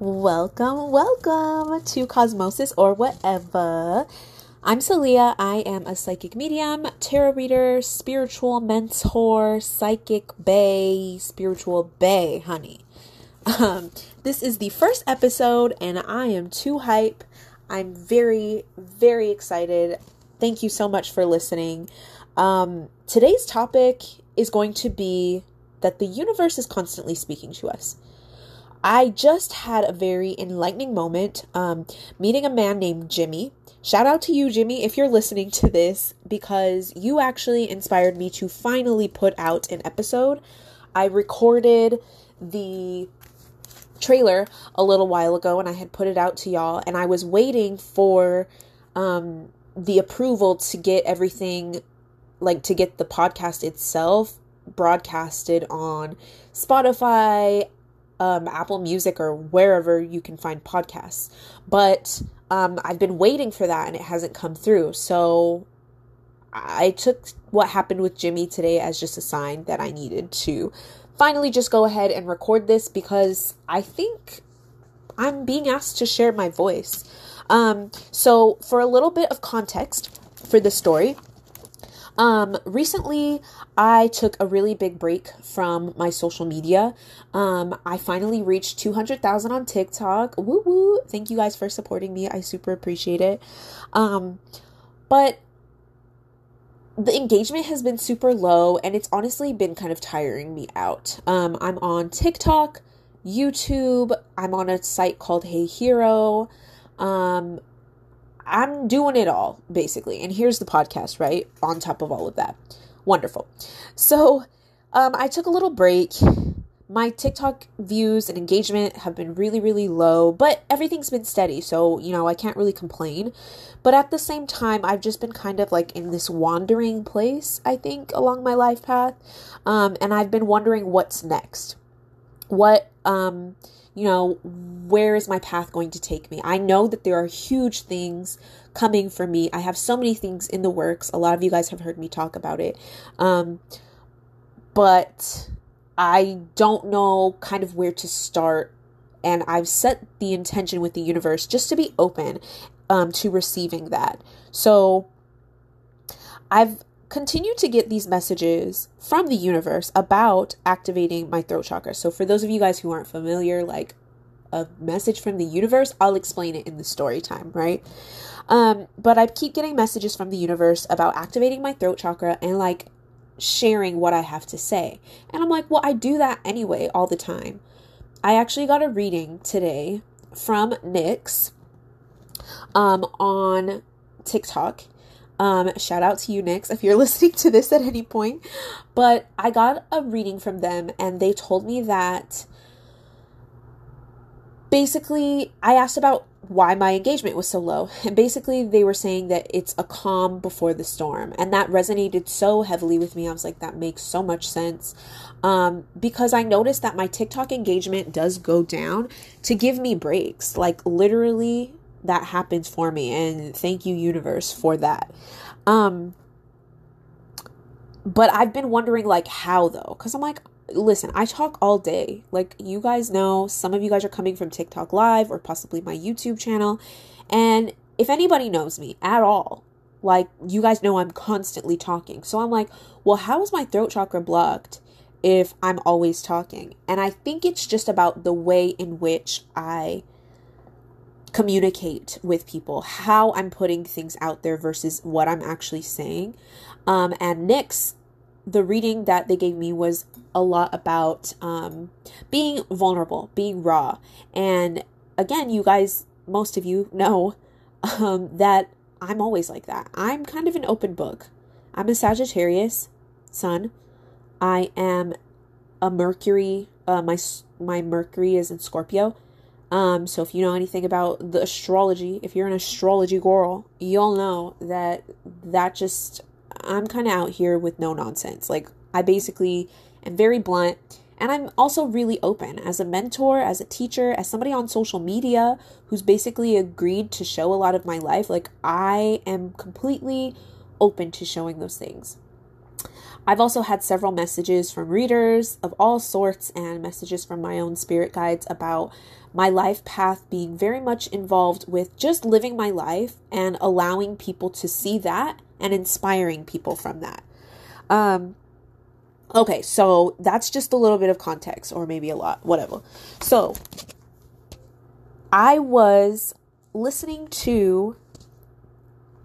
Welcome, welcome to Cosmosis or whatever. I'm Salia. I am a psychic medium, tarot reader, spiritual mentor, psychic bay, spiritual bay, honey. Um, this is the first episode, and I am too hype. I'm very, very excited. Thank you so much for listening. Um, today's topic is going to be that the universe is constantly speaking to us. I just had a very enlightening moment um, meeting a man named Jimmy. Shout out to you, Jimmy, if you're listening to this, because you actually inspired me to finally put out an episode. I recorded the trailer a little while ago and I had put it out to y'all, and I was waiting for um, the approval to get everything, like to get the podcast itself broadcasted on Spotify, um, Apple Music or wherever you can find podcasts. But um, I've been waiting for that and it hasn't come through. So I took what happened with Jimmy today as just a sign that I needed to finally just go ahead and record this because I think I'm being asked to share my voice. Um, so, for a little bit of context for the story, um, recently, I took a really big break from my social media. Um, I finally reached 200,000 on TikTok. Woo woo. Thank you guys for supporting me. I super appreciate it. Um, but the engagement has been super low and it's honestly been kind of tiring me out. Um, I'm on TikTok, YouTube, I'm on a site called Hey Hero. Um, I'm doing it all, basically. And here's the podcast, right? On top of all of that. Wonderful. So, um, I took a little break. My TikTok views and engagement have been really, really low, but everything's been steady. So, you know, I can't really complain. But at the same time, I've just been kind of like in this wandering place, I think, along my life path. Um, and I've been wondering what's next. What, um, you know, where is my path going to take me? I know that there are huge things coming for me. I have so many things in the works. A lot of you guys have heard me talk about it. Um, but I don't know kind of where to start. And I've set the intention with the universe just to be open um, to receiving that. So I've continue to get these messages from the universe about activating my throat chakra. So, for those of you guys who aren't familiar, like a message from the universe, I'll explain it in the story time, right? Um, but I keep getting messages from the universe about activating my throat chakra and like sharing what I have to say. And I'm like, well, I do that anyway all the time. I actually got a reading today from Nyx um, on TikTok um, shout out to you, Nyx, if you're listening to this at any point. But I got a reading from them, and they told me that basically I asked about why my engagement was so low. And basically, they were saying that it's a calm before the storm. And that resonated so heavily with me. I was like, that makes so much sense. Um, because I noticed that my TikTok engagement does go down to give me breaks. Like, literally, that happens for me and thank you universe for that. Um but i've been wondering like how though? Because i'm like listen i talk all day. Like you guys know some of you guys are coming from tiktok live or possibly my youtube channel. And if anybody knows me at all like you guys know i'm constantly talking. So i'm like well how is my throat chakra blocked if i'm always talking? And i think it's just about the way in which i communicate with people, how I'm putting things out there versus what I'm actually saying. Um, and Nyx, the reading that they gave me was a lot about um, being vulnerable, being raw. And again, you guys, most of you know um, that I'm always like that. I'm kind of an open book. I'm a Sagittarius sun. I am a Mercury. Uh, my my Mercury is in Scorpio. Um, so if you know anything about the astrology, if you're an astrology girl, you'll know that that just I'm kind of out here with no nonsense. Like I basically am very blunt and I'm also really open as a mentor, as a teacher, as somebody on social media who's basically agreed to show a lot of my life. Like I am completely open to showing those things. I've also had several messages from readers of all sorts and messages from my own spirit guides about my life path being very much involved with just living my life and allowing people to see that and inspiring people from that. Um, okay, so that's just a little bit of context, or maybe a lot, whatever. So, I was listening to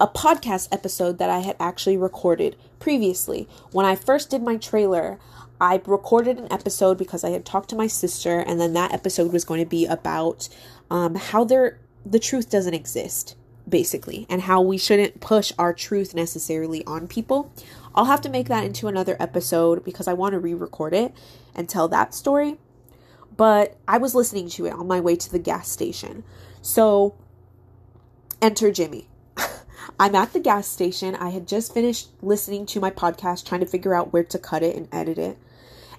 a podcast episode that I had actually recorded previously. When I first did my trailer, I recorded an episode because I had talked to my sister, and then that episode was going to be about um, how there the truth doesn't exist, basically, and how we shouldn't push our truth necessarily on people. I'll have to make that into another episode because I want to re-record it and tell that story. But I was listening to it on my way to the gas station. So enter Jimmy. I'm at the gas station. I had just finished listening to my podcast, trying to figure out where to cut it and edit it.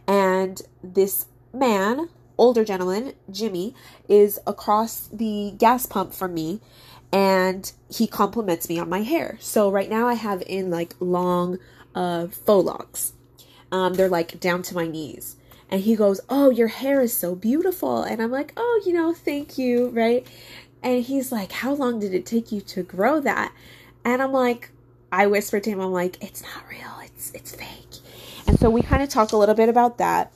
And this man, older gentleman, Jimmy, is across the gas pump from me and he compliments me on my hair. So right now I have in like long uh faux locks. Um they're like down to my knees. And he goes, "Oh, your hair is so beautiful." And I'm like, "Oh, you know, thank you." Right? And he's like, How long did it take you to grow that? And I'm like, I whispered to him, I'm like, It's not real, it's it's fake. And so we kind of talk a little bit about that.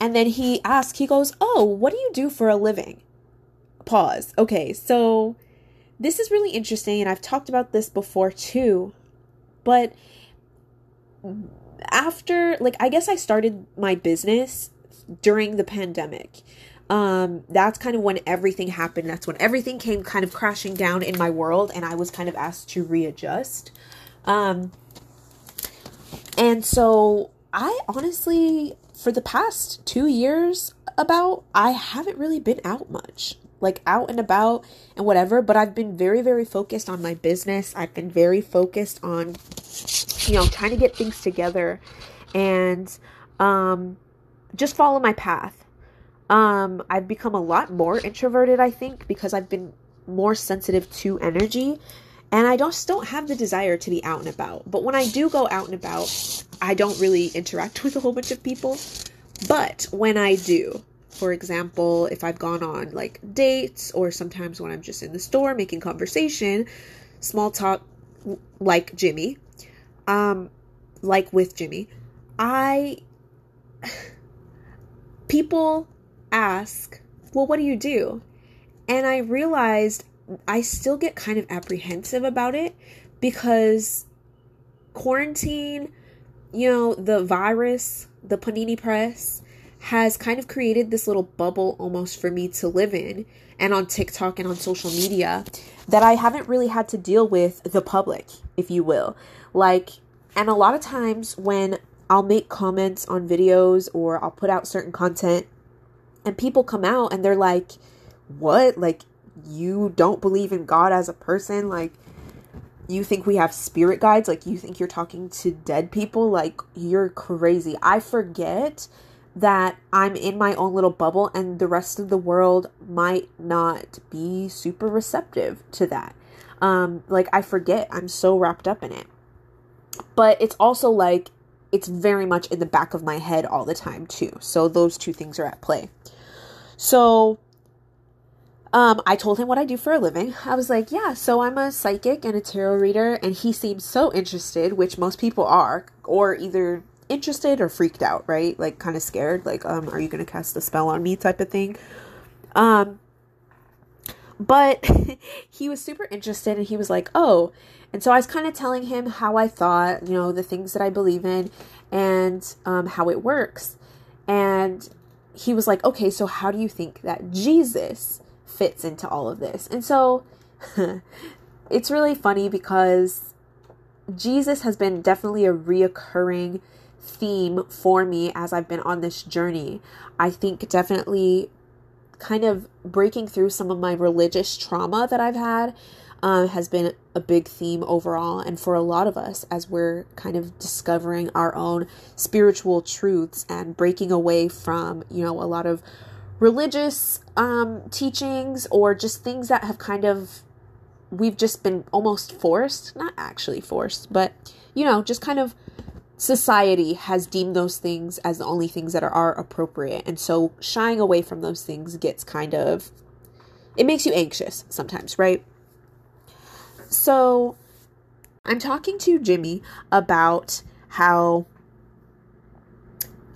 And then he asks, he goes, Oh, what do you do for a living? Pause. Okay, so this is really interesting, and I've talked about this before too. But after, like, I guess I started my business during the pandemic um, that's kind of when everything happened. That's when everything came kind of crashing down in my world, and I was kind of asked to readjust. Um, and so I honestly, for the past two years, about, I haven't really been out much like out and about and whatever but i've been very very focused on my business i've been very focused on you know trying to get things together and um just follow my path um, I've become a lot more introverted, I think, because I've been more sensitive to energy. And I just don't have the desire to be out and about. But when I do go out and about, I don't really interact with a whole bunch of people. But when I do, for example, if I've gone on like dates or sometimes when I'm just in the store making conversation, small talk like Jimmy, um, like with Jimmy, I people ask, well, what do you do? And I realized I still get kind of apprehensive about it because quarantine, you know, the virus, the Panini Press has kind of created this little bubble almost for me to live in and on TikTok and on social media that I haven't really had to deal with the public, if you will. Like, and a lot of times when I'll make comments on videos or I'll put out certain content and people come out and they're like, What? Like, you don't believe in God as a person? Like, you think we have spirit guides? Like, you think you're talking to dead people? Like, you're crazy. I forget that I'm in my own little bubble and the rest of the world might not be super receptive to that. Um, like, I forget. I'm so wrapped up in it. But it's also like, it's very much in the back of my head all the time, too. So, those two things are at play. So um, I told him what I do for a living. I was like, yeah, so I'm a psychic and a tarot reader. And he seemed so interested, which most people are, or either interested or freaked out, right? Like kind of scared, like, um, are you to cast a spell on me type of thing. Um, but he was super interested and he was like, oh. And so I was kind of telling him how I thought, you know, the things that I believe in and um, how it works. And he was like, okay, so how do you think that Jesus fits into all of this? And so it's really funny because Jesus has been definitely a reoccurring theme for me as I've been on this journey. I think definitely kind of breaking through some of my religious trauma that I've had uh, has been a big theme overall, and for a lot of us as we're kind of discovering our own spiritual truths and breaking away from, you know, a lot of religious um, teachings or just things that have kind of we've just been almost forced, not actually forced, but you know, just kind of society has deemed those things as the only things that are, are appropriate. And so shying away from those things gets kind of, it makes you anxious sometimes, right? So I'm talking to Jimmy about how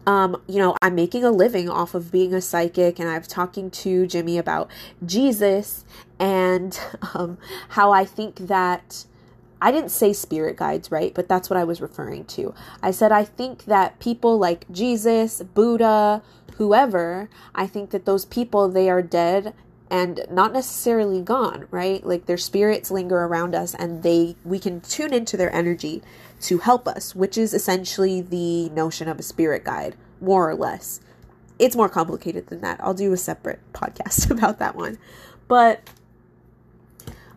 um, you know, I'm making a living off of being a psychic, and I'm talking to Jimmy about Jesus and um, how I think that I didn't say spirit guides, right? But that's what I was referring to. I said, I think that people like Jesus, Buddha, whoever, I think that those people, they are dead and not necessarily gone, right? Like their spirits linger around us and they we can tune into their energy to help us, which is essentially the notion of a spirit guide, more or less. It's more complicated than that. I'll do a separate podcast about that one. But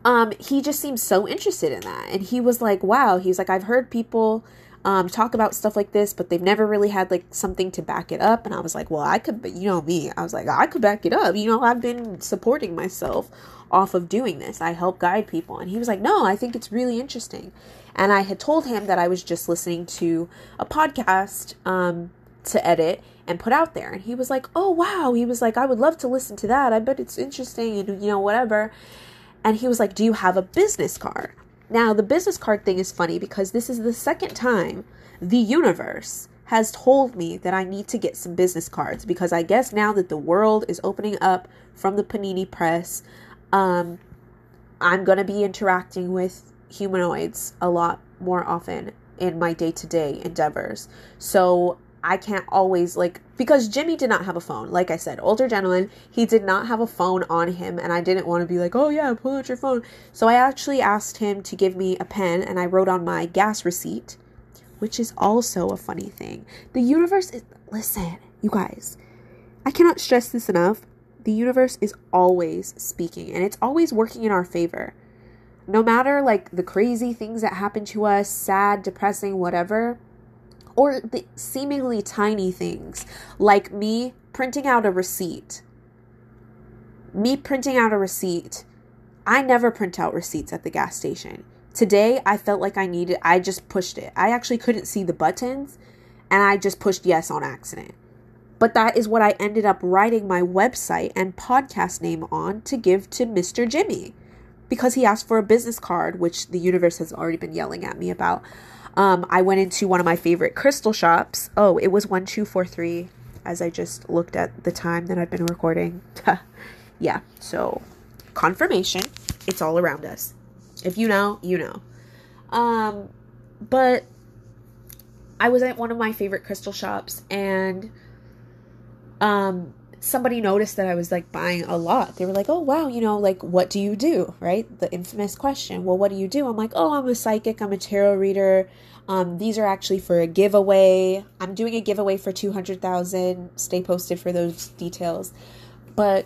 um he just seems so interested in that and he was like, "Wow, he's like I've heard people um, talk about stuff like this, but they've never really had like something to back it up. And I was like, well, I could, you know, me, I was like, I could back it up. You know, I've been supporting myself off of doing this. I help guide people. And he was like, no, I think it's really interesting. And I had told him that I was just listening to a podcast um, to edit and put out there. And he was like, oh, wow. He was like, I would love to listen to that. I bet it's interesting and, you know, whatever. And he was like, do you have a business card? Now, the business card thing is funny because this is the second time the universe has told me that I need to get some business cards because I guess now that the world is opening up from the Panini press, um, I'm going to be interacting with humanoids a lot more often in my day to day endeavors. So I can't always like because Jimmy did not have a phone. Like I said, older gentleman, he did not have a phone on him and I didn't want to be like, "Oh yeah, pull out your phone." So I actually asked him to give me a pen and I wrote on my gas receipt, which is also a funny thing. The universe is listen, you guys. I cannot stress this enough. The universe is always speaking and it's always working in our favor. No matter like the crazy things that happen to us, sad, depressing, whatever, or the seemingly tiny things like me printing out a receipt. Me printing out a receipt. I never print out receipts at the gas station. Today, I felt like I needed, I just pushed it. I actually couldn't see the buttons and I just pushed yes on accident. But that is what I ended up writing my website and podcast name on to give to Mr. Jimmy because he asked for a business card, which the universe has already been yelling at me about. Um, I went into one of my favorite crystal shops. Oh, it was 1243 as I just looked at the time that I've been recording. yeah, so confirmation. It's all around us. If you know, you know. Um, but I was at one of my favorite crystal shops and um somebody noticed that I was like buying a lot. They were like, "Oh wow, you know, like what do you do?" Right? The infamous question. Well, what do you do? I'm like, "Oh, I'm a psychic. I'm a tarot reader. Um, these are actually for a giveaway. I'm doing a giveaway for two hundred thousand. Stay posted for those details." But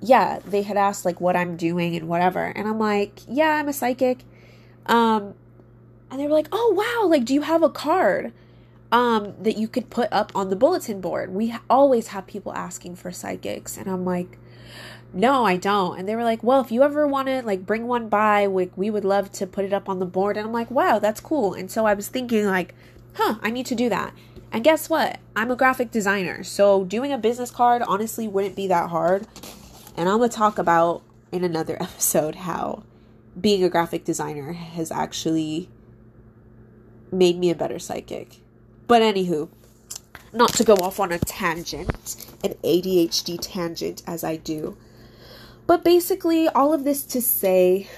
yeah, they had asked like what I'm doing and whatever, and I'm like, "Yeah, I'm a psychic." Um, and they were like, "Oh wow, like do you have a card?" Um, that you could put up on the bulletin board. We always have people asking for psychics, and I'm like, no, I don't. And they were like, well, if you ever want to like bring one by, we, we would love to put it up on the board. And I'm like, wow, that's cool. And so I was thinking like, huh, I need to do that. And guess what? I'm a graphic designer. So doing a business card honestly wouldn't be that hard. And I'm going to talk about in another episode how being a graphic designer has actually made me a better psychic. But anywho, not to go off on a tangent, an ADHD tangent as I do. But basically, all of this to say,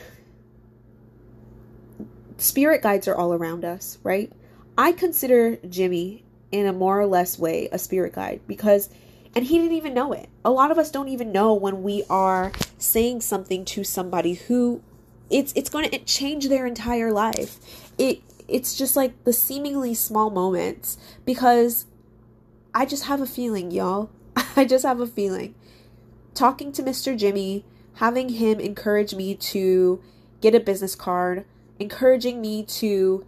spirit guides are all around us, right? I consider Jimmy, in a more or less way, a spirit guide because, and he didn't even know it. A lot of us don't even know when we are saying something to somebody who it's it's going to change their entire life. It it's just like the seemingly small moments because I just have a feeling, y'all. I just have a feeling. Talking to Mr. Jimmy, having him encourage me to get a business card, encouraging me to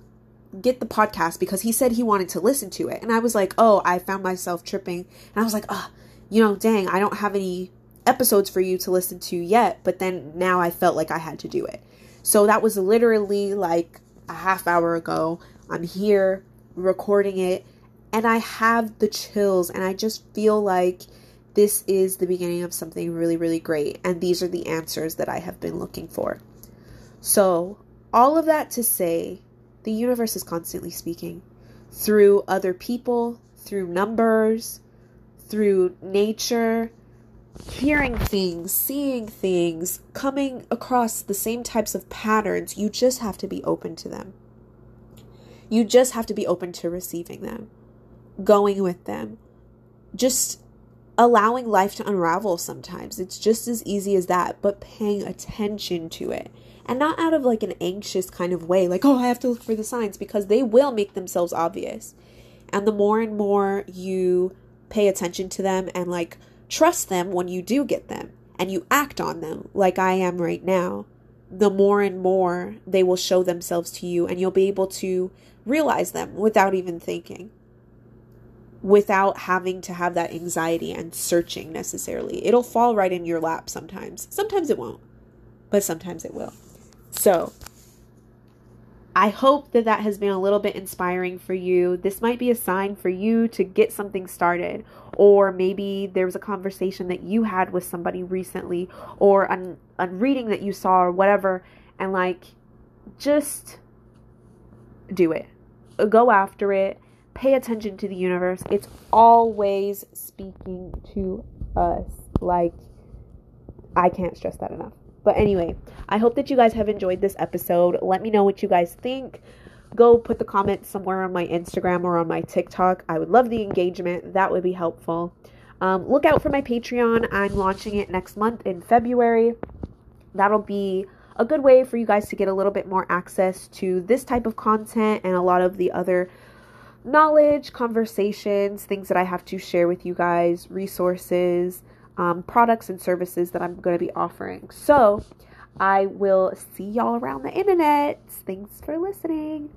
get the podcast because he said he wanted to listen to it. And I was like, oh, I found myself tripping. And I was like, oh, you know, dang, I don't have any episodes for you to listen to yet. But then now I felt like I had to do it. So that was literally like a half hour ago. I'm here recording it, and I have the chills, and I just feel like this is the beginning of something really, really great. And these are the answers that I have been looking for. So, all of that to say, the universe is constantly speaking through other people, through numbers, through nature, hearing things, seeing things, coming across the same types of patterns. You just have to be open to them. You just have to be open to receiving them, going with them, just allowing life to unravel sometimes. It's just as easy as that, but paying attention to it. And not out of like an anxious kind of way, like, oh, I have to look for the signs, because they will make themselves obvious. And the more and more you pay attention to them and like trust them when you do get them and you act on them, like I am right now, the more and more they will show themselves to you and you'll be able to realize them without even thinking without having to have that anxiety and searching necessarily. It'll fall right in your lap sometimes. Sometimes it won't, but sometimes it will. So, I hope that that has been a little bit inspiring for you. This might be a sign for you to get something started, or maybe there was a conversation that you had with somebody recently, or a, a reading that you saw, or whatever, and like just do it. Go after it pay attention to the universe. It's always speaking to us. Like, I can't stress that enough. But anyway, I hope that you guys have enjoyed this episode. Let me know what you guys think. Go put the comments somewhere on my Instagram or on my TikTok. I would love the engagement. That would be helpful. Um, look out for my Patreon. I'm launching it next month in February. That'll be a good way for you guys to get a little bit more access to this type of content and a lot of the other knowledge, conversations, things that I have to share with you guys, resources, um, products, and services that I'm going to be offering. So I will see y'all around the internet. Thanks for listening.